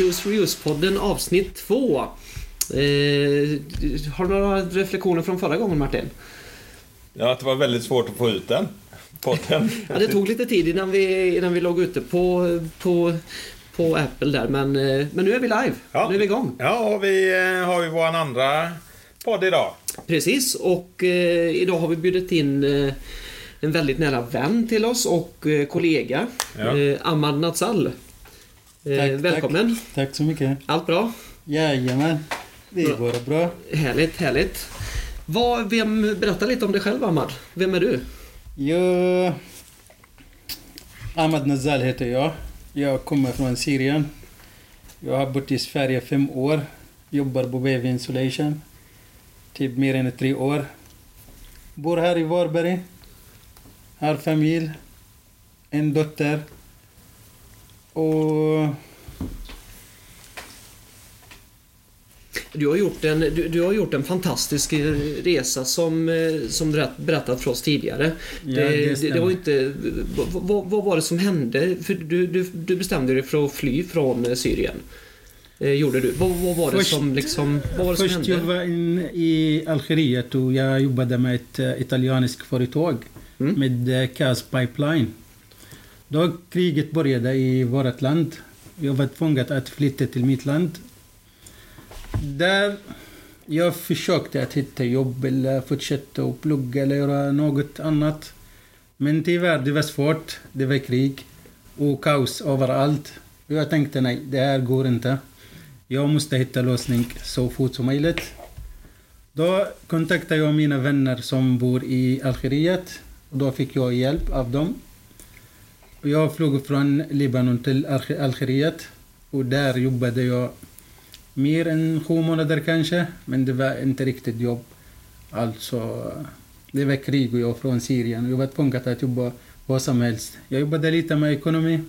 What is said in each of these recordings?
Use Reuse-podden avsnitt 2. Eh, har du några reflektioner från förra gången Martin? Ja, att det var väldigt svårt att få ut den. Podden. ja, det tog lite tid innan vi, innan vi låg ute på, på, på Apple där, men, eh, men nu är vi live. Ja. Nu är vi igång. Ja, och vi eh, har ju vår andra podd idag. Precis, och eh, idag har vi bjudit in eh, en väldigt nära vän till oss och eh, kollega, Ja. Ahmad Natsal. Eh, Tack, välkommen! Tack. Tack så mycket. Allt bra? Jajamän. Det Bra. går bra. Härligt, härligt. Vad, vem, berätta lite om dig själv Ahmad. Vem är du? Jag... Ahmad Nazal heter jag. Jag kommer från Syrien. Jag har bott i Sverige fem år. Jobbar på BV Insulation. Typ mer än tre år. Bor här i Varberg. Har familj. En dotter. Och... Du har gjort en, du, du har gjort en fantastisk eh, resa som, eh, som du rätt- berättat för oss tidigare. Ja, det, det det, var inte... Vad, vad, var det som hände? För du, du, du bestämde dig för att fly från eh, Syrien. Eh, gjorde du. Vad, vad var det Först- som liksom... Vad var det som Först hände? jag var in i Algeriet och jag jobbade med ett uh, italienskt företag Mm. med Gas Pipeline. Då kriget började i vårt land. Jag var tvungen att flytta till mitt land. Där jag försökte att hitta jobb eller fortsätta att plugga eller göra något annat. Men tyvärr, det var svårt. Det var krig och kaos överallt. Jag tänkte nej, det här går inte. Jag måste hitta lösning så fort som möjligt. Då kontaktade jag mina vänner som bor i Algeriet. Och då fick jag hjälp av dem. Jag flög från Libanon till Alge- Algeriet. Och där jobbade jag mer än sju månader kanske. Men det var inte riktigt jobb. Alltså, det var krig och jag från Syrien. Jag var tvungen att jobba vad som helst. Jag jobbade lite med ekonomi.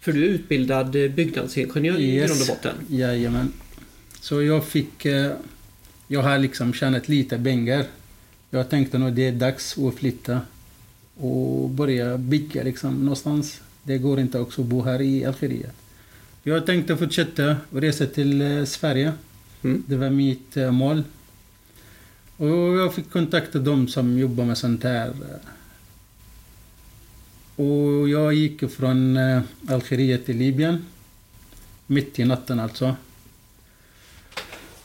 För du är utbildad byggnadsingenjör i Yes. grund och botten. Jajamän. Så jag fick... eh, Jag har liksom tjänat lite pengar. Jag tänkte nog det är dags att flytta och börja bygga liksom någonstans. Det går inte också att bo här i Algeriet. Jag tänkte fortsätta resa till eh, Sverige. Mm. Det var mitt eh, mål. Och jag fick kontakta dem som jobbar med sånt här. Och jag gick från eh, Algeriet till Libyen. Mitt i natten alltså.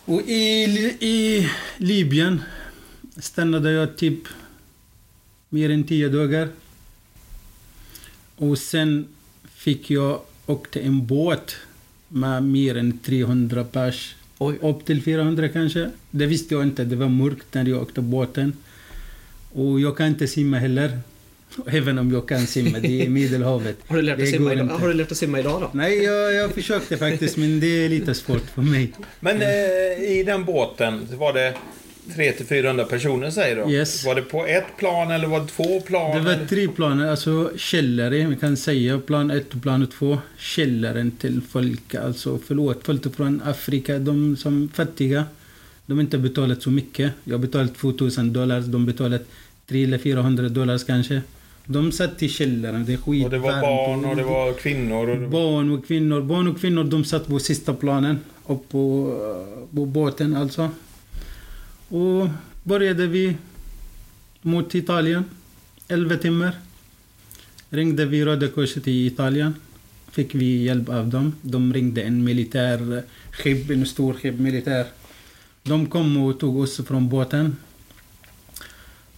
Och i, i Libyen stannade jag typ mer än tio dagar. Och sen fick jag åkte en båt med mer än 300 pers. Oj. Upp till 400 kanske. Det visste jag inte. Det var mörkt när jag åkte båten. Och jag kan inte simma heller. Även om jag kan simma. Det är Medelhavet. Har du lärt dig Det simma idag? inte. Har du lärt dig simma idag då? Nej, jag, jag försökte faktiskt, men det är lite svårt för mig. Men eh, i den båten var det 300-400 personer säger du? Yes. Var det på ett plan eller var det två plan? Det var eller? tre planer, alltså källare, vi kan säga. Plan 1 och plan 2. Källaren till folk, alltså förlåt, folk från Afrika, de som fattiga. De har inte betalat så mycket. Jag har betalat 2000 dollar, de betalat 300 eller 400 dollar kanske. De satt i källaren, det är skitvarmt. Och det var barn och det var kvinnor och var... Barn och kvinnor. Barn och kvinnor de satt på sista planen. Och på, på båten alltså. Och började vi mot Italien. 11 timmar. Ringde vi Röda Korset i Italien. Fick vi hjälp av dem. De ringde en militär skepp, en stor skepp militär. De kom och tog oss från båten.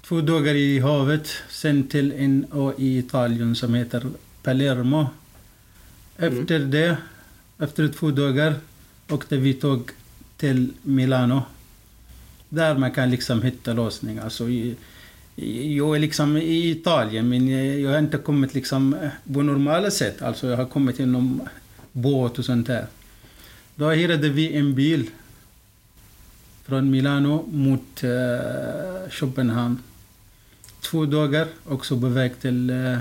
Två dagar i havet, sen till en ö i Italien som heter Palermo. Efter det, efter två dagar, åkte vi tåg till Milano. Där man kan liksom hitta lösningar. Alltså, jag är liksom i Italien, men jag har inte kommit liksom på normala sätt. Alltså jag har kommit genom båt och sånt där. Då hyrde vi en bil från Milano mot uh, Köpenhamn. Två dagar också på väg till uh,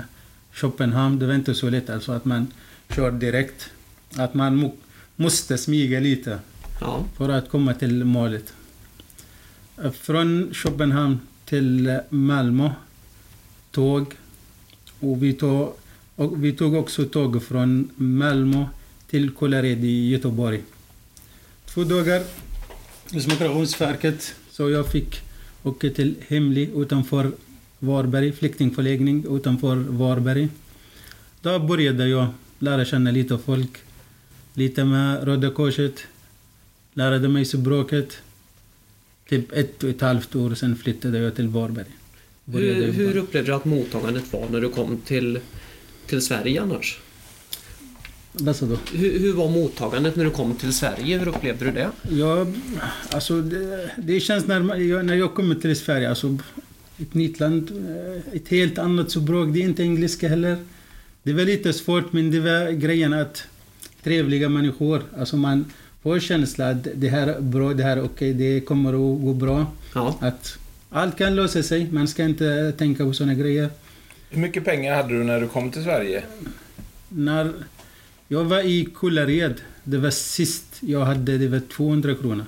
Köpenhamn. Det var inte så lätt alltså att man kör direkt. Att man måste smyga lite Ja. för att komma till målet. Från Köpenhamn till eh, Malmö tåg. Och vi tog, och vi tog också tåg från Malmö till Kållered i Göteborg. Två dagar liksom hos Migrationsverket. Så jag fick åka till Hemli utanför Varberg, flyktingförläggning utanför Varberg. Då började jag lära känna lite folk. Lite med Röda Korset. Lärde mig språket. Typ ett och ett halvt år sen flyttade jag till Varberg. Hur, hur upplevde du att mottagandet var när du kom till, till Sverige annars? Vad sa du? Hur, hur var mottagandet när du kom till Sverige? Hur upplevde du det? Ja, alltså det, det känns när, jag, när jag kommer till Sverige, alltså ett nytt land, eh, ett helt annat språk, det är inte engelska heller. Det var lite svårt men det var grejen att trevliga människor, alltså man får känslan att det här är bra, det här är okej, det kommer att gå bra. Ja. Att allt kan lösa sig, man ska inte tänka på såna grejer. Hur mycket pengar hade du när du kom till Sverige? När jag var i Kullared, det var sist jag hade, det var 200 kronor.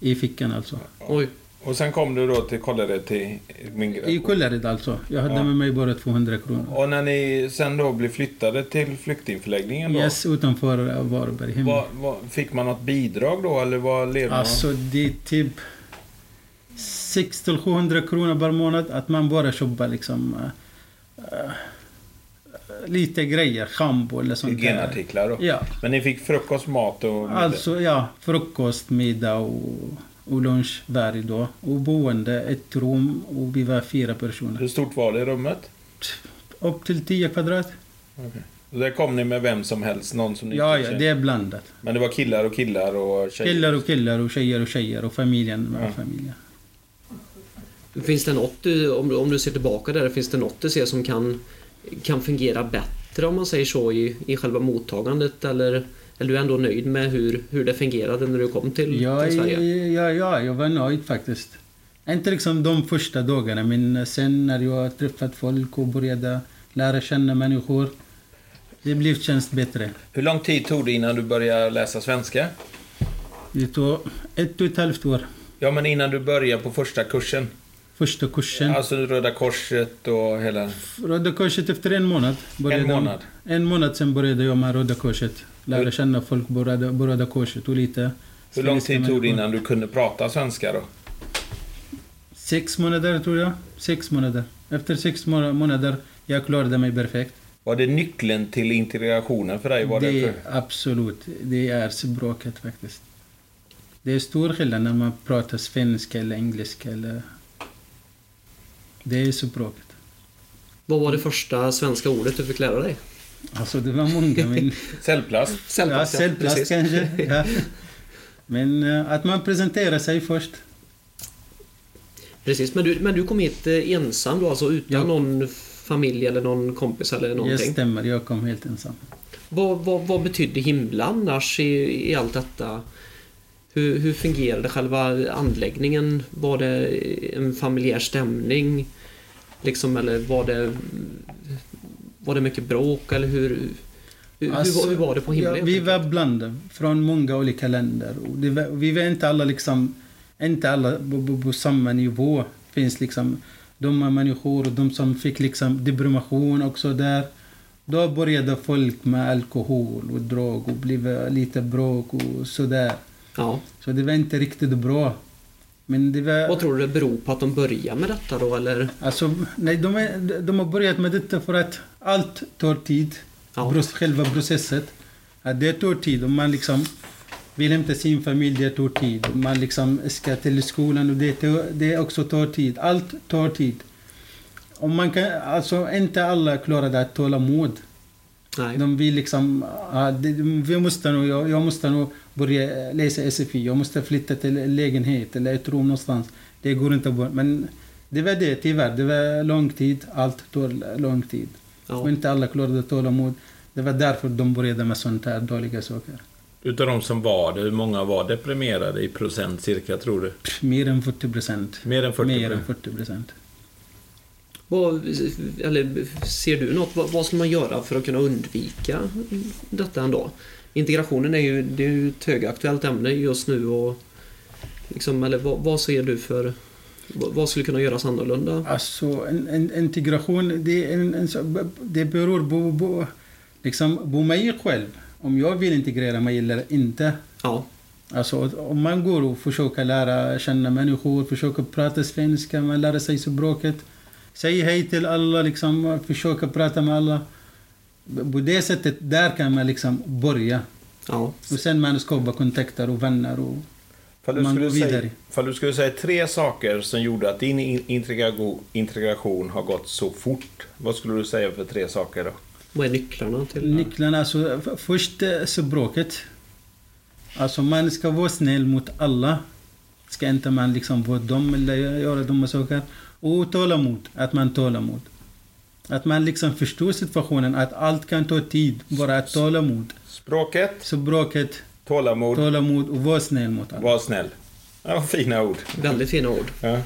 I fickan alltså. Oj. Och sen kom du då till Kållered till migration. I Kullared alltså. Jag hade Ja. med mig bara 200 kronor. Och när ni sen då blev flyttade till flyktingförläggningen då? Yes, utanför Varberg. Vad, vad, fick man något bidrag då eller vad levde man? Alltså det är typ 600-700 kronor per månad att man bara köper liksom eh, lite grejer, schampo eller sånt. Hygienartiklar då? Ja, Men ni fick frukost, mat och middag? alltså ja, frukost, middag och, och lunch varje dag. Och boende, ett rum och vi var fyra personer. Hur stort var det rummet? Upp till 10 kvadrat. Och där kom ni med vem som helst, någon som ni Ja, ja, det är blandat. Men det var killar och killar och tjejer? Killar och killar och tjejer och tjejer och familjen med Ja. familjen. Finns det något du, om, du- om du ser tillbaka där, finns det något du ser som kan, kan fungera bättre om man säger så i, i själva mottagandet eller, eller du är ändå nöjd med hur, hur det fungerade när du kom till, Ja, till Sverige? ja, ja, jag var nöjd faktiskt. Inte liksom de första dagarna, men sen när jag träffat folk och började lära känna människor. Det blev känns bättre. Hur lång tid tog det innan du började läsa svenska? Det tog ett och ett halvt år. Ja, men innan du började på första kursen? Första kursen. Alltså Röda Korset och hela... Röda Korset efter en månad. En månad? En månad sen började jag med Röda Korset. Lära känna folk på Röda, på Röda Korset och lite Hur lång tid tog det innan du kunde prata svenska då? Sex månader tror jag. Sex månader. Efter sex må- månader jag klarade mig perfekt. Var det nyckeln till integrationen för dig? Var det, det absolut, det är språket faktiskt. Det är stor skillnad när man pratar svenska eller engelska eller... Det är språket. Vad var det första svenska ordet du fick lära dig? Alltså det var många men... Cellplast? Cellplast, ja, cellplast precis. kanske. Ja. Men eh, att man presenterar sig först. Precis, men du, men du kom hit eh, ensam då, alltså utan Ja. någon familj eller någon kompis eller Det någonting? stämmer, jag kom helt ensam. Vad, vad, vad betydde himla annars i, i allt detta? Hur, hur fungerade själva anläggningen? Var det en familjär stämning? Liksom, eller var det, var det mycket bråk? Eller hur, hur, Alltså, hur, var- hur var det på himlen? Ja, vi var blandade från många olika länder. Och det vi var inte alla liksom, inte alla på, på, på samma nivå. finns liksom dumma människor och de som fick liksom depression också där. Då började folk med alkohol och drog och blev lite bråk och sådär. Ja. Så det var inte riktigt bra. Var... Vad tror du det beror på att de börjar med detta då? Eller? Alltså, nej, de, är, de har börjat med detta för att allt tar tid. Ja. Själva processet. Att det tar tid. Om man liksom vill hämta sin familj, det tar tid. Om man liksom ska till skolan och det, tar, det också tar tid. Allt tar tid. Om man kan, alltså inte alla klarar det att tåla mod. Nej. De vill liksom, ja, det, vi måste nog, jag, jag måste nog börja läsa SFI. Jag måste flytta till en lägenhet eller ett rum någonstans. Det går inte bara. Men det var det tyvärr. Det var lång tid. Allt tar lång tid. Och Ja. inte alla klarade tålamod. Det var därför de började med sånt här dåliga saker. Utav de som var det, hur många var deprimerade i procent cirka, tror du? Pff, Mer än 40 procent. Mer än 40 Mer än 40 procent. Vad, eller ser du något? Vad, vad ska man göra för att kunna undvika detta ändå? Integrationen är ju, det är ju ett högaktuellt ämne just nu och liksom, eller vad, vad ser du för vad skulle kunna göras annorlunda? Alltså en, en integration, det, en, en, det beror på, på, liksom, på mig själv. om jag vill integrera mig eller inte. Ja, Alltså om man går och försöker lära känna människor, försöker prata svenska, man lär sig språket. Säg hej till alla, liksom, försöka prata med alla. På det sättet, där kan man liksom börja. ja. Och sen man skapar kontakter och vänner och Fall du, man skulle går vidare. säga, fall du skulle säga tre saker som gjorde att din in- integration, integration har gått så fort. Vad skulle du säga för tre saker då? Vad är nycklarna till Nycklarna, alltså först eh, språket. Alltså man ska vara snäll mot alla. Ska inte man liksom vara dum eller göra dumma saker. Och tålamod, att man tålamod. Att man liksom förstår situationen, att allt kan ta tid. Bara att tålamod. Språket, Språket, tålamod, tålamod och vara snäll mot alla. var snäll. Ja, fina ord. Väldigt fina ord. Ja.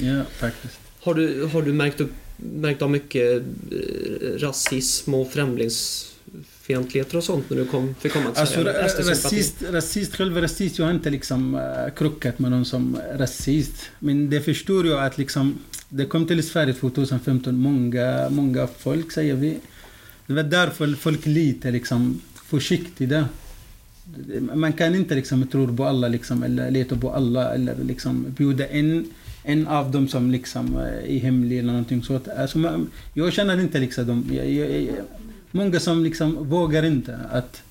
Ja, faktiskt. Har du, har du märkt, upp, märkt av mycket eh, rasism och främlingsfientligheter och sånt när du kom, fick komma till Alltså Sverige? ra- SD-sympati? rasist, rasist, själva rasist, jag har inte liksom uh, krockat med någon som rasist. Men det förstår jag att liksom, det kom till Sverige 2015, många, många folk säger vi. Det var därför folk lite liksom försiktiga. Man kan inte liksom tro på alla liksom, eller leta på alla eller liksom bjuda en, en av dem som liksom eh, är hemlig eller någonting sånt. Alltså man, jag känner inte liksom dem. Jag, jag, jag, många som liksom vågar inte att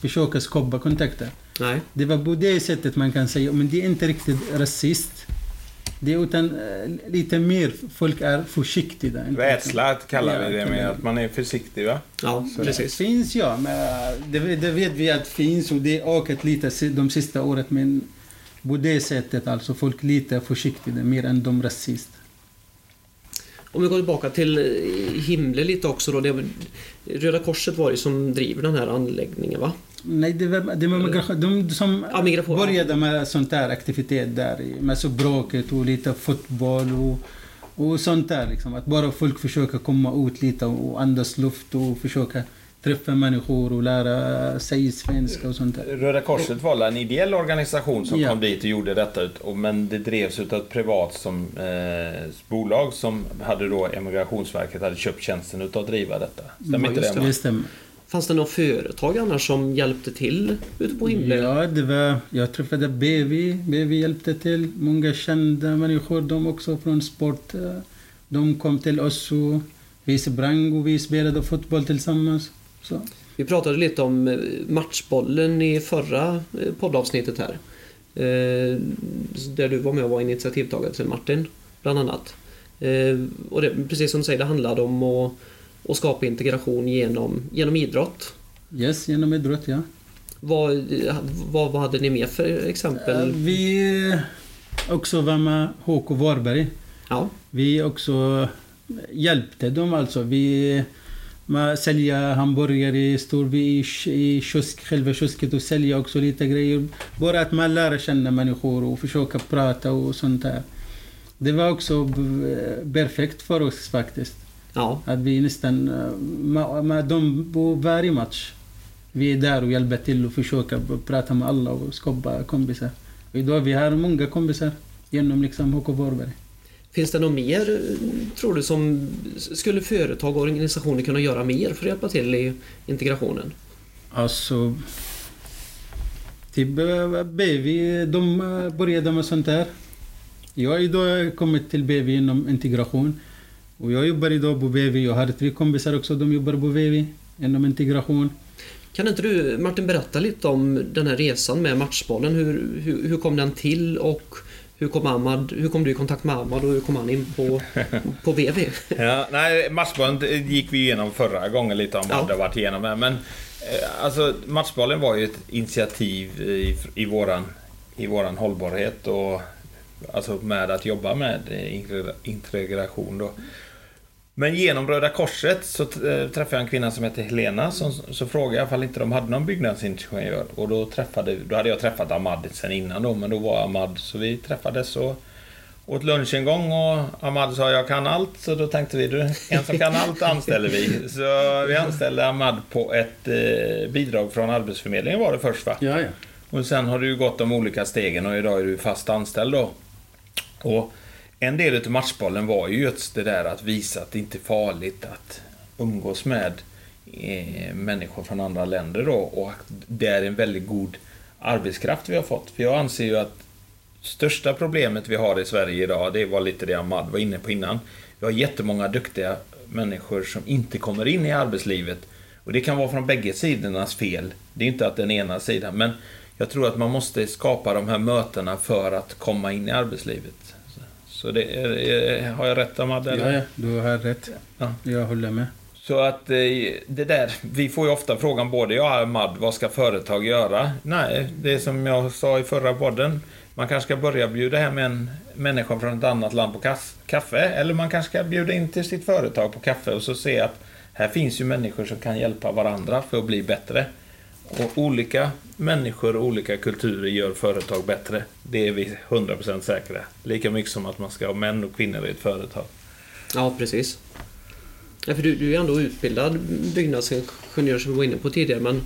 försöka skapa kontakter. Nej, Det var på det sättet man kan säga, men det är inte riktigt rasist. Det är utan eh, lite mer, folk är försiktiga. Rädsla kallar vi det med, att man är försiktig va? ja Det precis. finns ja, men eh, det, det vet vi att finns och det har ökat lite de sista året men på det sättet alltså folk lite försiktiga mer än de rasist. Om vi går tillbaka till eh, Himle lite också då. Det, Röda Korset var det som driver den här anläggningen va? Nej, det var, det var migration, de som Ja, migration. började med sånt där aktivitet där med språket och lite fotboll och, och sånt där liksom. Att bara folk försöker komma ut lite och andas luft och försöka träffa människor och lära sig svenska och sånt där. Röda Korset var en ideell organisation som Ja. kom dit och gjorde detta. ut- och- Men det drevs av ett privat som, eh, bolag som hade då Emigrationsverket hade köpt tjänsten utav att driva detta. Stämmer Ja, inte just det? det. Stämmer. Fanns det några företag annars som hjälpte till ute på Himle? Ja, det var, jag träffade BV. BV hjälpte till. Många kända människor, de också från sport. eh, De kom till oss och vi sprang och vi spelade fotboll tillsammans. Så. Vi pratade lite om eh, matchbollen i förra eh, poddavsnittet här. Eh, Där du var med och var initiativtagare till Martin, bland annat. Och det, precis som du säger, det handlade om att, att skapa integration genom, genom idrott. Yes, genom idrott, ja. Vad, vad, vad hade ni mer för exempel? Vi också var med HK Varberg. Ja, Vi också hjälpte dem alltså. Vi med sälja hamburgare, står vi i, i kiosk, själva kiosket och sälja också lite grejer. Bara att man lär känna människor och försöka prata och sånt där. Det var också perfekt för oss faktiskt. ja, Att vi nästan eh, med, med dem på varje match. Vi är där och hjälper till och försöker prata med alla och skapa kompisar. Och idag vi har många kompisar genom liksom HK Varberg. Finns det något mer, tror du, som skulle företag och organisationer kunna göra mer för att hjälpa till i integrationen? Alltså... Typ BV, de började med sånt här. Jag har idag kommit till BV inom integration. Och jag jobbar idag på BV. Jag har tre kompisar också, de jobbar på BV inom integration. Kan inte du Martin berätta lite om den här resan med matchbollen? Hur, hur, hur kom den till och hur kom, Ahmad, hur kom du i kontakt med Ahmad och hur kom han in på, på VV? Ja, nej, matchbollen gick vi igenom förra gången lite om Ja. vad det varit igenom. här, Men eh, alltså matchbollen var ju ett initiativ i, i, våran, i våran hållbarhet och alltså med att jobba med integra- integration då. Men genom Röda Korset så eh, träffade jag en kvinna som heter Helena som, så frågade jag ifall inte de hade någon byggnadsingenjör och då träffade, då hade jag träffat Ahmad sen innan då men då var Ahmad så vi träffades och åt lunch en gång och Ahmad sa jag kan allt så då tänkte vi du, en som kan allt anställer vi. Så vi anställde Ahmad på ett eh, bidrag från Arbetsförmedlingen var det först va? Ja, ja. Och sen har du gått de olika stegen och idag är du fast anställd då. Och en del av matchbollen var ju just det där att visa att det inte är farligt att umgås med eh, människor från andra länder då och det är en väldigt god arbetskraft vi har fått. För jag anser ju att största problemet vi har i Sverige idag, det var lite det Ahmad var inne på innan. Vi har jättemånga duktiga människor som inte kommer in i arbetslivet. Och det kan vara från bägge sidornas fel. Det är inte att den ena sidan, men jag tror att man måste skapa de här mötena för att komma in i arbetslivet. Så det är, har jag rätt Ahmad? Ja, ja, du har rätt. Ja. Jag håller med. Så att eh, det där, vi får ju ofta frågan både jag och Ahmad, vad ska företag göra? Nej, det är som jag sa i förra podden. Man kanske ska börja bjuda hem en människa från ett annat land på kaffe. Eller man kanske ska bjuda in till sitt företag på kaffe och så se att här finns ju människor som kan hjälpa varandra för att bli bättre. Och olika människor och olika kulturer gör företag bättre. Det är vi 100% säkra. Lika mycket som att man ska ha män och kvinnor i ett företag. Ja, precis. Ja, för du, du är ändå utbildad byggnadsingenjör som vi var inne på tidigare men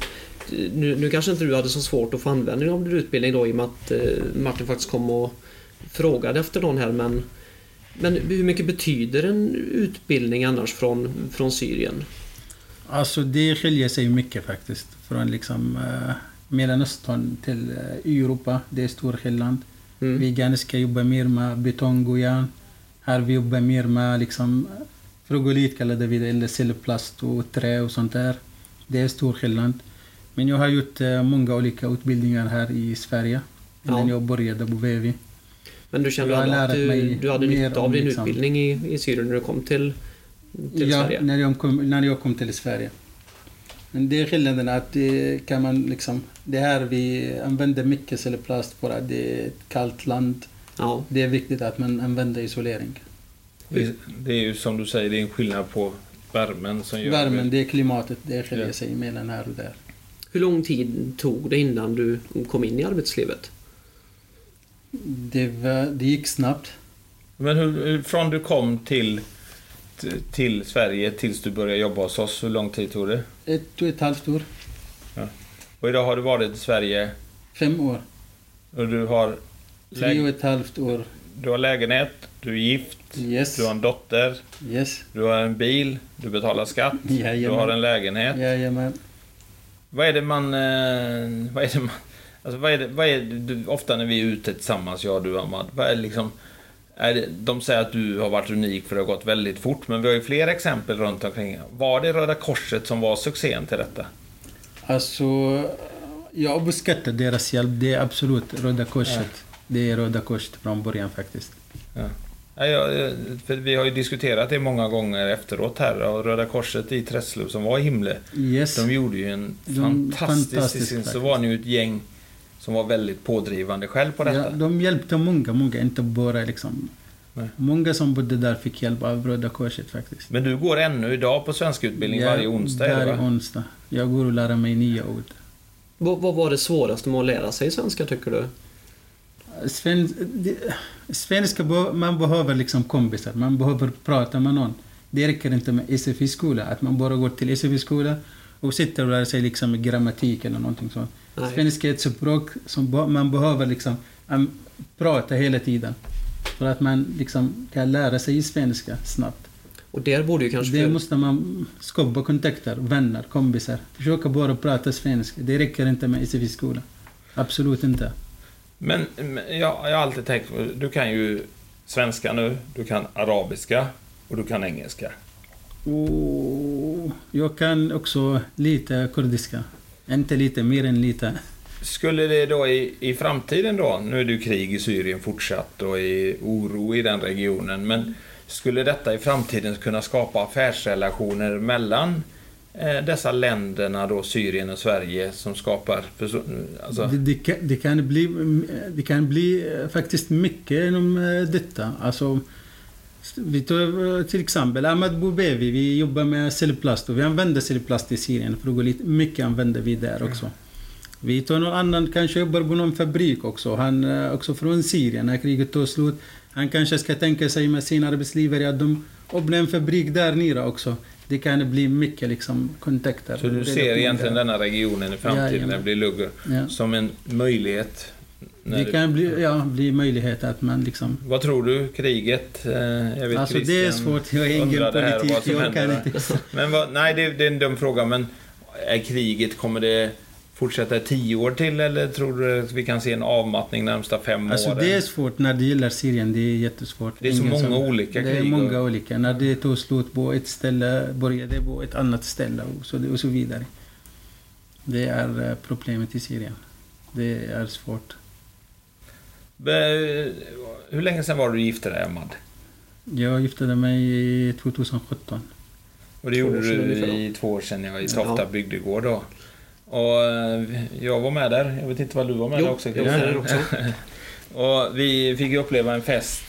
nu, nu kanske inte du hade så svårt att få användning av din utbildning då i och med att eh, Martin faktiskt kom och frågade efter någon här men men hur mycket betyder en utbildning annars från, från Syrien? Alltså det skiljer sig mycket faktiskt. Från liksom eh, Mellanöstern till eh, Europa. Det är stor skillnad. Mm. Vi ganska jobbar mer med betong och järn. Här vi jobbar mer med liksom frugolit kallade vi det, eller cellplast och trä och sånt där. Det är stor skillnad. Men jag har gjort eh, många olika utbildningar här i Sverige. Innan ja. jag började på VV. Men du kände att du, du hade nytta av din liksom. utbildning i, i Syrien när du kom till, till ja, Sverige? När jag, kom, när jag kom till Sverige. Men det är skillnaden att det kan man liksom... Det här vi använder mycket cellplast för att det är ett kallt land. Ja. Det är viktigt att man använder isolering. Det, det är ju som du säger, det är en skillnad på värmen som gör Värmen, det är klimatet. Det skiljer ja. sig mellan här och där. Hur lång tid tog det innan du kom in i arbetslivet? Det, var, det gick snabbt. Men hur, från du kom till, till Sverige tills du började jobba hos oss, hur lång tid tog det? Ett och ett halvt år. Ja. Och idag har du varit i Sverige? Fem år. Och du har... Tre och ett halvt år. Du har lägenhet, du är gift, yes. du har en dotter, yes. du har en bil, du betalar skatt, Jajamän. du har en lägenhet. Jajamän. Vad är det man... Eh, vad är det man... Alltså vad är det, vad är det, ofta när vi är ute tillsammans, jag och du Ahmad, vad är det liksom... De säger att du har varit unik för det har gått väldigt fort, men vi har ju fler exempel runt omkring. Var det Röda Korset som var succén till detta? Alltså, jag uppskattar deras hjälp. Det är absolut Röda Korset. Ja. Det är Röda Korset från början faktiskt. Ja. Ja, för vi har ju diskuterat det många gånger efteråt här. Och Röda Korset i Träslöv som var i Himle. Yes. De gjorde ju en fantastisk... fantastisk så var ni ju ett gäng som var väldigt pådrivande själv på detta. Ja, de hjälpte många, många. Inte bara liksom... Nej. Många som bodde där fick hjälp av Röda Korset faktiskt. Men du går ännu idag på svensk utbildning ja, varje onsdag? Varje onsdag. Jag går och lär mig nya ord. Vad, vad var det svåraste med att lära sig svenska tycker du? Sven, det, svenska, man behöver liksom kompisar. Man behöver prata med någon. Det räcker inte med SFI-skola. Att man bara går till SFI-skola och sitter och lär sig liksom grammatik eller någonting sånt. Svenska är ett språk som man behöver liksom prata hela tiden. För att man liksom kan lära sig svenska snabbt. Och där borde ju kanske... Det måste man skapa kontakter, vänner, kompisar. Försöka bara prata svenska. Det räcker inte med SFI-skola. Absolut inte. Men jag, jag har alltid tänkt, du kan ju svenska nu, du kan arabiska och du kan engelska. Och jag kan också lite kurdiska. Inte lite, mer än lite. Skulle det då i, i framtiden då, nu är det ju krig i Syrien fortsatt och i oro i den regionen, men skulle detta i framtiden kunna skapa affärsrelationer mellan eh, dessa länderna då, Syrien och Sverige, som skapar... Alltså... Det, det, kan, det, kan bli, det kan bli eh, faktiskt mycket inom eh, detta. Alltså, vi tar till exempel Ahmad Boubevi, vi jobbar med cellplast och vi använder cellplast i Syrien. Frugolit, mycket använder vi där också. Vi tar någon annan, kanske jobbar på någon fabrik också. Han är också från Syrien, när kriget tog slut. Han kanske ska tänka sig med sin arbetsgivare att de öppnar en fabrik där nere också. Det kan bli mycket liksom kontakter. Så du ser egentligen denna regionen i framtiden, ja, när det blir Lugger, ja. som en möjlighet När Det kan bli, ja, bli möjlighet att man liksom... Vad tror du? Kriget? Eh, Jag vet Alltså det är Christian svårt, jag är ingen politik, jag kan inte... Men vad, nej, det, det är en dum fråga, men är kriget, kommer det fortsätta i tio år till eller tror du att vi kan se en avmattning närmsta fem Alltså åren? det är svårt när det gäller Syrien, det är jättesvårt. Det är så Ingen många som- olika Det är krig många och- olika. När det tog slut på ett ställe börjar det på ett annat ställe och så, och så vidare. Det är eh, problemet i Syrien. Det är svårt. Hur länge sedan var du gifte dig, Ahmad? Jag giftade mig i 2017. Och det gjorde du i två år sedan, jag i Tofta Ja. bygdegård då. Och eh, jag var med där. Jag vet inte vad du var med Jo, där också? jag var där också. och vi fick ju uppleva en fest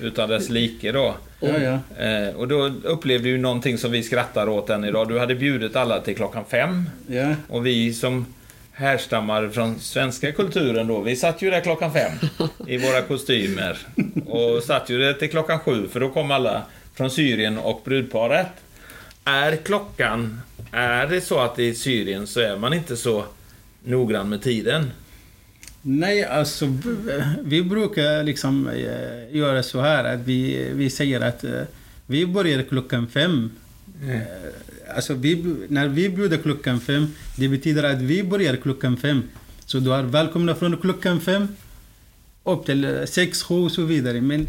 utan dess like då. Ja, ja. Eh, och då upplevde vi någonting som vi skrattar åt än idag. Du hade bjudit alla till klockan fem. ja. Och vi som härstammar från svenska kulturen då, vi satt ju där klockan fem i våra kostymer. Och satt ju där till klockan sju, för då kom alla från Syrien och brudparet. Är klockan, är det så att i Syrien så är man inte så noggrann med tiden? Nej, alltså vi brukar liksom eh, göra så här att vi, vi säger att eh, vi börjar klockan fem. Eh, Alltså vi, när vi bjuder klockan fem, det betyder att vi börjar klockan fem. Så du är välkomna från klockan fem upp till eh, sex, sju och så vidare. Men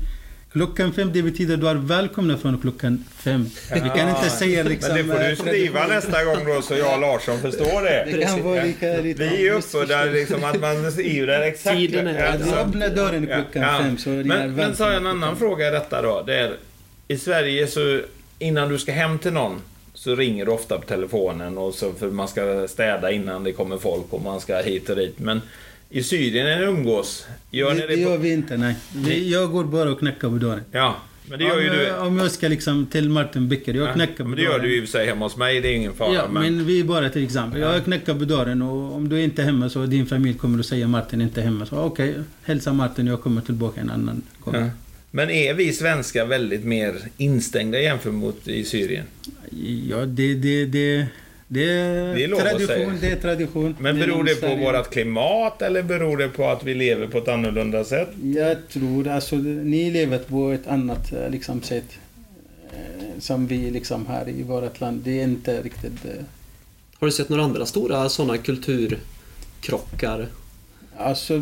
klockan fem, det betyder att du är välkomna från klockan fem. Vi kan inte säga liksom... Men det får eh, du skriva nästa gång då så jag och Larsson förstår det. Det kan vara lika lite... Vi är uppe där liksom att man skriver där exakt. Tiden är- Du öppnar dörren klockan fem så är Men, men så har jag en annan fråga i detta då. Det är, I Sverige så innan du ska hem till någon så ringer du ofta på telefonen och så för man ska städa innan det kommer folk och man ska hit och dit. Men i Syrien när ni umgås, gör ni det, det det på... gör vi inte, nej. Jag går bara och knackar på dörren. Ja, men det gör om, ju du. om jag ska liksom till Martin Becker, jag Ja, knackar på men det gör dörren. du ju i sig hemma hos mig, det är ingen fara. Ja, men... men vi bara till exempel. Jag knackar på dörren och om du är inte hemma så din familj kommer att säga Martin är inte hemma. Så okej, hälsa Martin jag kommer tillbaka en annan gång. Ja. Men är vi svenskar väldigt mer instängda jämfört mot i Syrien? Ja, det, det, det, det är Det är tradition. Det är tradition. Men beror det på vårt klimat eller beror det på att vi lever på ett annorlunda sätt? Jag tror alltså, ni lever på ett annat eh, liksom, sätt. eh, Som vi liksom här i vårt land. Det är inte riktigt... eh, Har du sett några andra stora sådana kulturkrockar? Alltså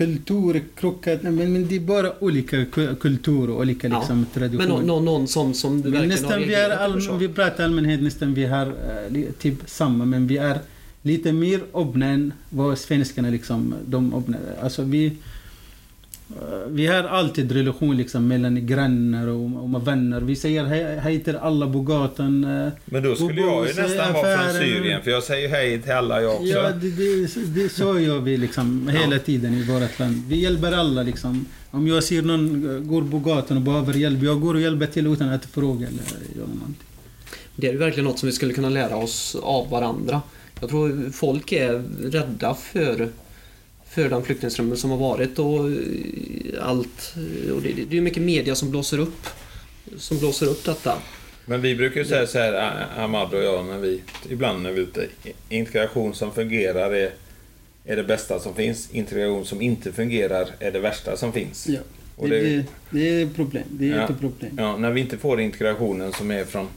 kulturkrockar, nej, men, men det är bara olika ku- kulturer och olika Ja. liksom, traditioner. Men nå- någon, någon sån som du Men nästan vi är all, om vi pratar allmänhet, nästan vi har eh, typ samma, men vi är lite mer öppna än vad svenskarna liksom, de öppna. Alltså vi, vi har alltid relation liksom mellan grannar och, och med vänner. Vi säger hej, hej till alla på gatan. eh, Men då skulle Och jag ju nästan vara från. Syrien, för jag säger hej till alla jag också. Ja, det, det, det, så gör vi liksom hela tiden i vårt land. Vi hjälper alla liksom. Om jag ser någon eh, går på gatan och behöver hjälp, jag går och hjälper till utan att fråga eller göra någonting. Det är verkligen något som vi skulle kunna lära oss av varandra. Jag tror folk är rädda för, för den flyktingströmmen som har varit och eh, allt. Och det, det är mycket media som blåser upp som blåser upp detta. Men vi brukar ju säga så här, Ah- Ahmad och jag, när vi, ibland när vi är ute. Integration som fungerar är, är det bästa som finns. Integration som inte fungerar är det värsta som finns. Ja, det- det, det är problem. Det är Ja. ett problem. Ja, när vi inte får integrationen som är från...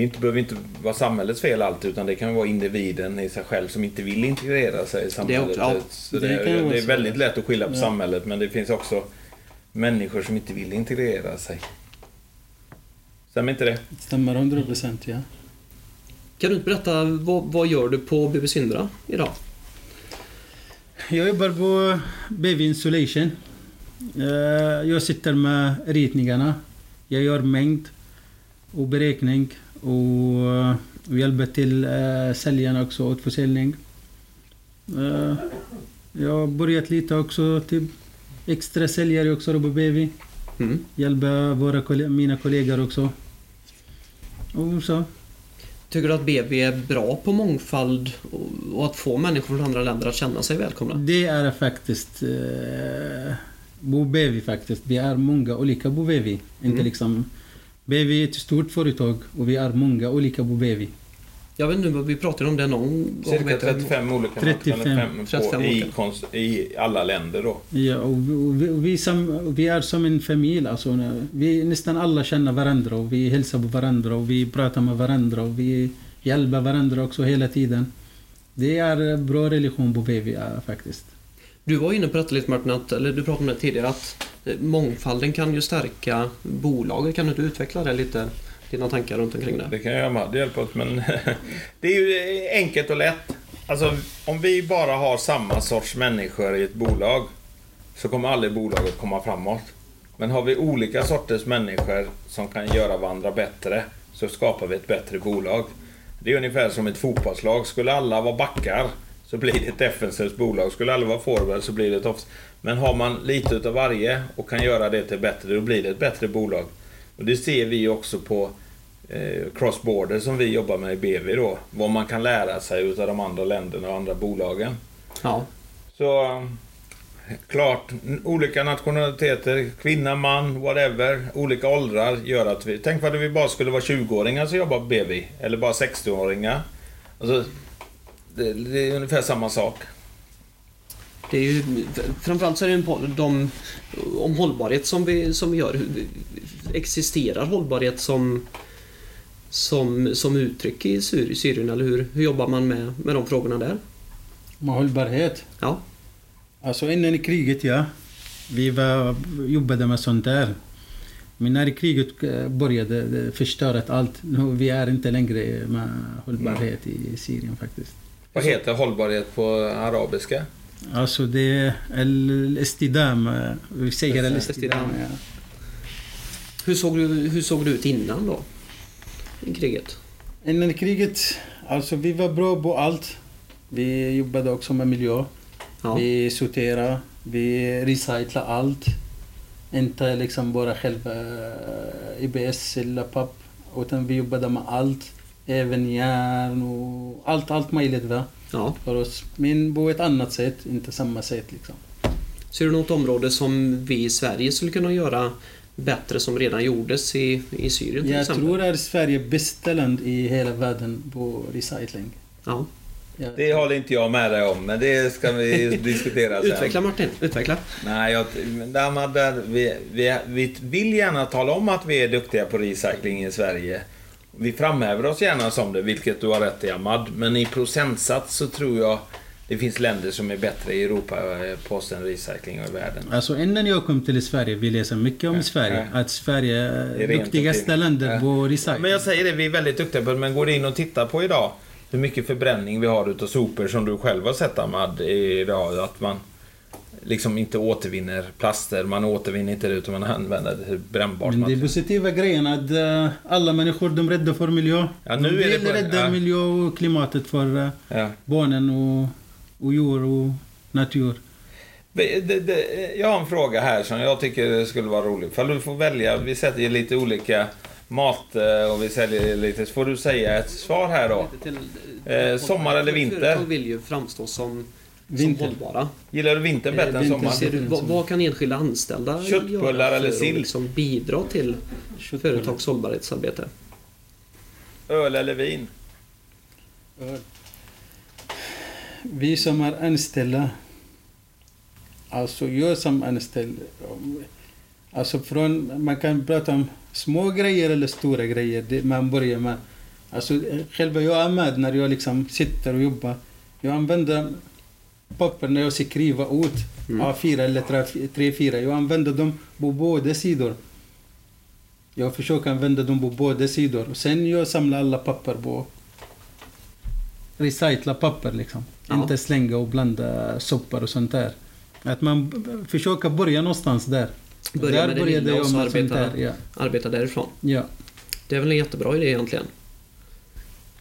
Det inte, behöver inte vara samhällets fel alltid, utan det kan vara individen i sig själv som inte vill integrera sig i samhället. också- ja, så det det, det är väldigt lätt att skylla på Ja. samhället, men det finns också människor som inte vill integrera sig. Stämmer inte det? Det stämmer 100 procent, ja. Kan du inte berätta, vad, vad gör du på BB Syndra idag? Jag jobbar på BV Insulation. Eh, Jag sitter med ritningarna. Jag gör mängd och beräkning och eh, och hjälper till eh, säljarna också åt försäljning. Eh, Jag har börjat lite också, typ extra säljare också på BV. Mm. Hjälper våra, mina kollegor också. Och så. Tycker du att BB är bra på mångfald och, och att få människor från andra länder att känna sig välkomna? Det är faktiskt eh, BV faktiskt. Vi är många olika på BV. Inte Mm. liksom... BV är ett stort företag och vi är många olika på BV. Jag vet inte, vi pratade om det någon gång. Cirka vet jag. 35 olika 35. nationaliteter 35 på, i, olika. konst, i alla länder då. Ja, och vi, och vi, och vi, som, vi är som en familj. Alltså, vi nästan alla känner varandra och vi hälsar på varandra och vi pratar med varandra och vi hjälper varandra också hela tiden. Det är en bra relation på BV faktiskt. Du var inne på detta lite Martin, att, eller du pratade om det tidigare, att eh, mångfalden kan ju stärka bolaget. Kan du inte utveckla det lite? Dina tankar runt omkring det? Det kan jag med hjälp åt, men det är ju eh, enkelt och lätt. Alltså, om vi bara har samma sorts människor i ett bolag så kommer aldrig bolaget komma framåt. Men har vi olika sorters människor som kan göra varandra bättre så skapar vi ett bättre bolag. Det är ungefär som ett fotbollslag. Skulle alla vara backar så blir det ett defensivt bolag. Skulle alla vara forward så blir det ett offs. Men har man lite utav varje och kan göra det till bättre, då blir det ett bättre bolag. Och det ser vi också på eh, cross-border som vi jobbar med i BV då. Vad man kan lära sig utav de andra länderna och andra bolagen. Ja. Så klart, olika nationaliteter, kvinna, man, whatever, olika åldrar gör att vi... Tänk vad det vi bara skulle vara 20-åringar som jobbar på BV, eller bara 60-åringar. Alltså, det, det är ungefär samma sak. Det är ju, framförallt så är det en podd de, om hållbarhet som vi, som vi gör. Existerar hållbarhet som, som, som uttryck i Syr- Syrien, eller hur, hur jobbar man med, med de frågorna där? Med hållbarhet. Ja, Alltså innan i kriget, ja. Vi var, jobbade med sånt där. Men när kriget eh, började förstörde allt. Nu, vi är inte längre med hållbarhet i Syrien faktiskt. Vad heter hållbarhet på arabiska? Alltså det är el-istidam. eh, Vi säger el-istidam. Ja. hur såg, du, hur såg det ut innan då? I kriget? Innan kriget, alltså vi var bra på allt. Vi jobbade också med miljö. Ja. Vi sorterade, vi recyclade allt. Inte liksom bara själva eh, IBS eller papp. Utan vi jobbade med allt. Även järn och allt, allt möjligt va? ja. för oss. Men på ett annat sätt, inte samma sätt liksom. Ser du något område som vi i Sverige skulle kunna göra bättre som redan gjordes i, i Syrien till Jag exempel? tror att Sverige är bästa land i hela världen på recycling. Ja. Det håller inte jag med dig om, men det ska vi diskutera sen. Utveckla Martin, utveckla. Nej, jag, där, där, vi, vi, vi vill gärna tala om att vi är duktiga på recycling i Sverige. Vi framhäver oss gärna som det, vilket du har rätt i Ahmad. Men i procentsats så tror jag det finns länder som är bättre i Europa eh, på än recycling och i världen. Alltså innan jag kom till Sverige, vi läser mycket om Ja, Sverige. ja. Att Sverige är duktigaste landet Ja. på recycling. Men jag säger det, vi är väldigt duktiga på det. Men går du in och tittar på idag hur mycket förbränning vi har utav sopor som du själv har sett Ahmad idag. Att man liksom inte återvinner plaster, man återvinner inte det utan man använder det till brännbart Men det är positiva grejen att eh, alla människor de är rädda för miljö. Ja, nu de är det vill på- rädda ja. miljö och klimatet för eh, Ja. barnen och, och djur och natur. Det, det, det, jag har en fråga här som jag tycker skulle vara rolig. För du får välja, vi sätter ju lite olika mat eh, och vi säljer lite. Så får du säga ett svar här då. Eh, sommar eller vinter? Företag vill ju framstå som, Vinter. som hållbara. Gillar du vinter bättre Eh, än vinter sommar? ser- du, vad, vad kan enskilda anställda Köttbullar göra eller sill? att liksom bidra till företags hållbarhetsarbete? Öl eller vin? Vi som är anställda, alltså jag som anställd, alltså från, man kan prata om små grejer eller stora grejer, det man börjar med. Alltså själva jag är med när jag liksom sitter och jobbar. Jag använder papper när jag skriva ut Mm. A4 eller 3-4. Jag använder dem på båda sidor. Jag försöker använda dem på båda sidor. Och sen jag samlar alla papper på recycla papper liksom. Ja. Inte slänga och blanda sopor och sånt där. Att man försöker börja någonstans där. Börja där med det lilla och så arbeta, där. Ja. arbeta därifrån. ja. Det är väl en jättebra idé egentligen.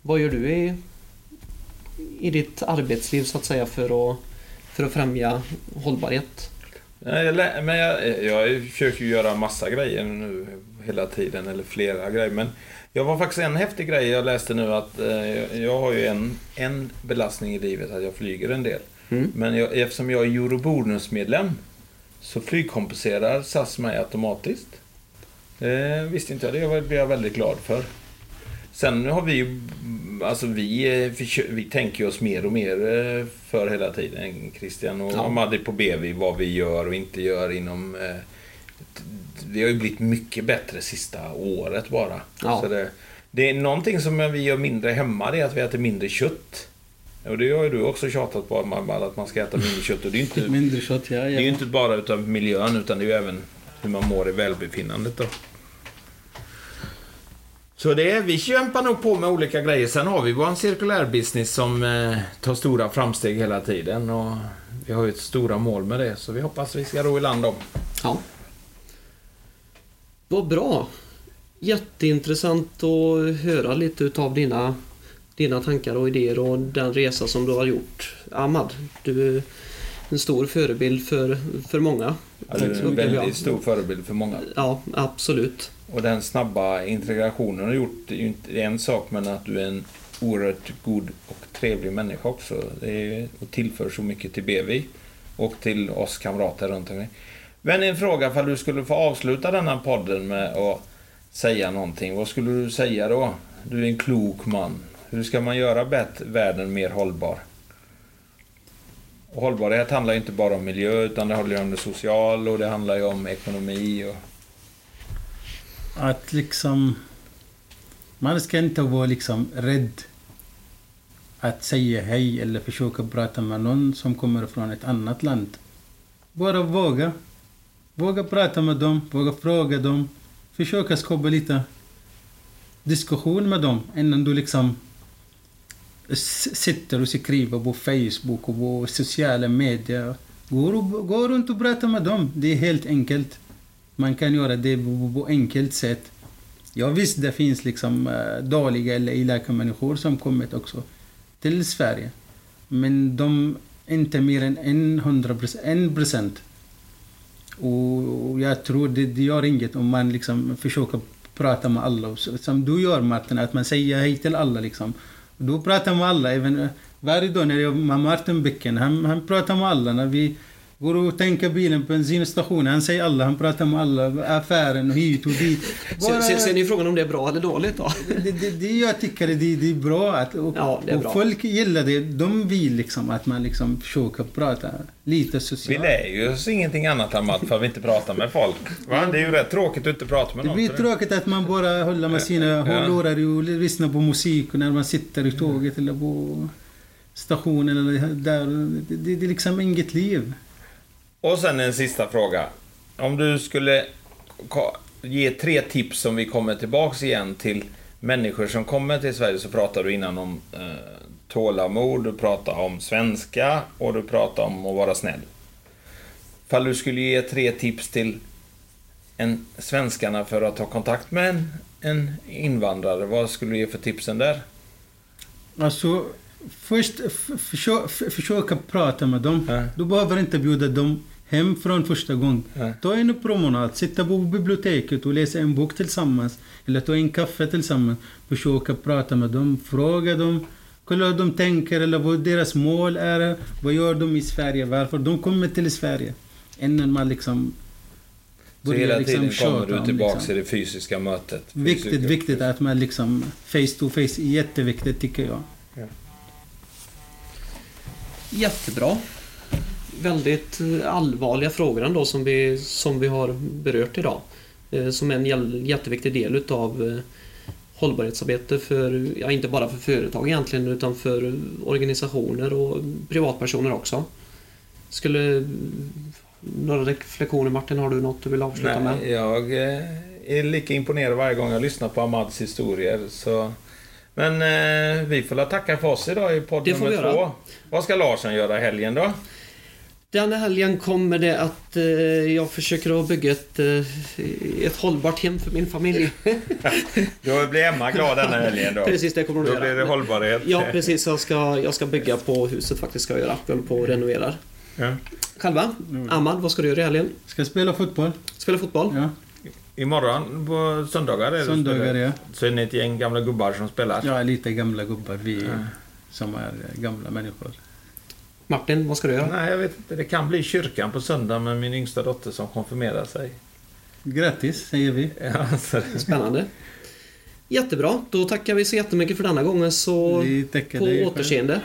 Vad gör du i, i ditt arbetsliv så att säga för att, för att främja hållbarhet? Jag Men jag, jag försöker ju göra massa grejer nu hela tiden, eller flera grejer. Men jag var faktiskt en häftig grej jag läste nu att eh, jag har ju en, en belastning i livet att jag flyger en del. Mm. Men jag, eftersom jag är Eurobonus-medlem så flygkompenserar SAS mig automatiskt. Eh, visste inte jag det, det blev jag väldigt glad för. Sen har vi ju alltså vi, eh, vi tänker oss mer och mer eh, för hela tiden. Christian och Ja. Madde på BV, vad vi gör och inte gör inom... eh, Det har ju blivit mycket bättre sista året bara. Ja. Så det, det är någonting som vi gör mindre hemma, det är att vi äter mindre kött. Och det har ju du också tjatat på, Madde, att man ska äta mindre kött. Och det är ju inte, Mindre kött, ja. det är ja. inte bara utav miljön, utan det är ju även hur man mår i välbefinnandet då. Så det, är- vi kämpar nog på med olika grejer. Sen har vi vår cirkulärbusiness som eh, tar stora framsteg hela tiden. Och vi har ju ett stora mål med det, så vi hoppas vi ska ro i land dem. Ja. Vad bra. Jätteintressant att höra lite utav dina, dina tankar och idéer och den resa som du har gjort. Ahmad, du är en stor förebild för, för många. Ja, du är en väldigt stor förebild för många. Ja, absolut. Och den snabba integrationen har gjort, det är ju inte en sak, men att du är en oerhört god och trevlig människa också. Det är, och tillför så mycket till BV och till oss kamrater runt omkring. Men en fråga, för du skulle få avsluta denna podden med att säga någonting. Vad skulle du säga då? Du är en klok man. Hur ska man göra bättre, världen mer hållbar? Och hållbarhet handlar inte bara om miljö, utan det handlar ju om det sociala och det handlar ju om ekonomi och... Att liksom... Man ska inte vara liksom rädd att säga hej eller försöka prata med någon som kommer från ett annat land. Bara våga. Våga prata med dem, våga fråga dem. Försöka skapa lite diskussion med dem innan du liksom sitter och skriver på Facebook och på sociala medier. Gå, gå runt och prata med dem. Det är helt enkelt. Man kan göra det på, på enkelt sätt. Ja visst, det finns liksom eh, dåliga eller elaka människor som kommit också till Sverige. Men de är inte mer än 100 en procent. Och jag tror det, det gör inget om man liksom försöker prata med alla. Som du gör Martin, att man säger hej till alla liksom. Du pratar med alla, även eh, varje dag när jag med Martin Bäcken, han, han pratar med alla. När vi går och tänker bilen på bensinstationen, han säger alla, han pratar med alla, affären och hit och dit. Sen, sen, sen är ju frågan om det är bra eller dåligt då. det, det, det jag tycker det, det är bra att och, Ja, det är och bra. folk gillar det. De vill liksom att man liksom försöker prata lite Vi socialt. lär ju oss ingenting annat för att vi inte pratar med folk. Va? Det är ju rätt tråkigt att inte prata med Det någon. blir för tråkigt att man bara håller med sina Ja. hörlurar och lyssnar på musik när man sitter i tåget eller på stationen eller där. Det, det, det är liksom inget liv. Och sen en sista fråga. Om du skulle ge tre tips som vi kommer tillbaks igen till människor som kommer till Sverige så pratar du innan om eh, tålamod, du pratar om svenska och du pratar om att vara snäll. Fall du skulle ge tre tips till en svenskarna för att ta kontakt med en, en invandrare, vad skulle du ge för tipsen där? Alltså, först f- försö, f- försöka prata med dem. Ja. Du behöver inte bjuda dem hem från första gången. Ja. Ta en promenad, sitta på biblioteket och läsa en bok tillsammans. Eller ta en kaffe tillsammans. Försöka prata med dem, fråga dem. Kolla hur de tänker eller vad deras mål är. Vad gör de i Sverige? Varför de kommer till Sverige? Innan man liksom Så hela liksom tiden kommer tjata du om tillbaks liksom. till det fysiska mötet. Viktigt, Fysiska- viktigt att man liksom face to face. Jätteviktigt tycker jag. Jättebra. Väldigt eh, allvarliga frågor ändå som vi, som vi har berört idag. Eh, Som en jäl- jätteviktig del utav eh, hållbarhetsarbete för, ja inte bara för företag egentligen utan för organisationer och privatpersoner också. Skulle några reflektioner Martin, har du något du vill avsluta med? Nej, jag eh, är lika imponerad varje gång jag lyssnar på Amads historier. Så... Men eh, vi får la tacka för oss idag i podd Det får nummer vi göra. två. Vad ska Larsson göra i helgen då? Denna helgen kommer det att eh, jag försöker att bygga ett, eh, ett hållbart hem för min familj. Då blir Emma glad denna helgen då. precis, det kommer hon Då att blir det göra. hållbarhet. Ja, precis. Jag ska, jag ska bygga på huset faktiskt. Ska jag göra. Vi håller på och renoverar. Ja. Själva? Mm. Ahmad, vad ska du göra i helgen? Ska spela fotboll. Spela fotboll? Ja. Imorgon på söndagar är det Söndagar ja. Så är ni ett gäng gamla gubbar som spelar. Ja, lite gamla gubbar. Vi Ja. som är gamla människor. Martin, vad ska du göra? Nej, jag vet inte. Det kan bli kyrkan på söndag med min yngsta dotter som konfirmerar sig. Grattis, säger vi. Ja, så det- Spännande. Jättebra, då tackar vi så jättemycket för denna gången så Vi tackar på återseende.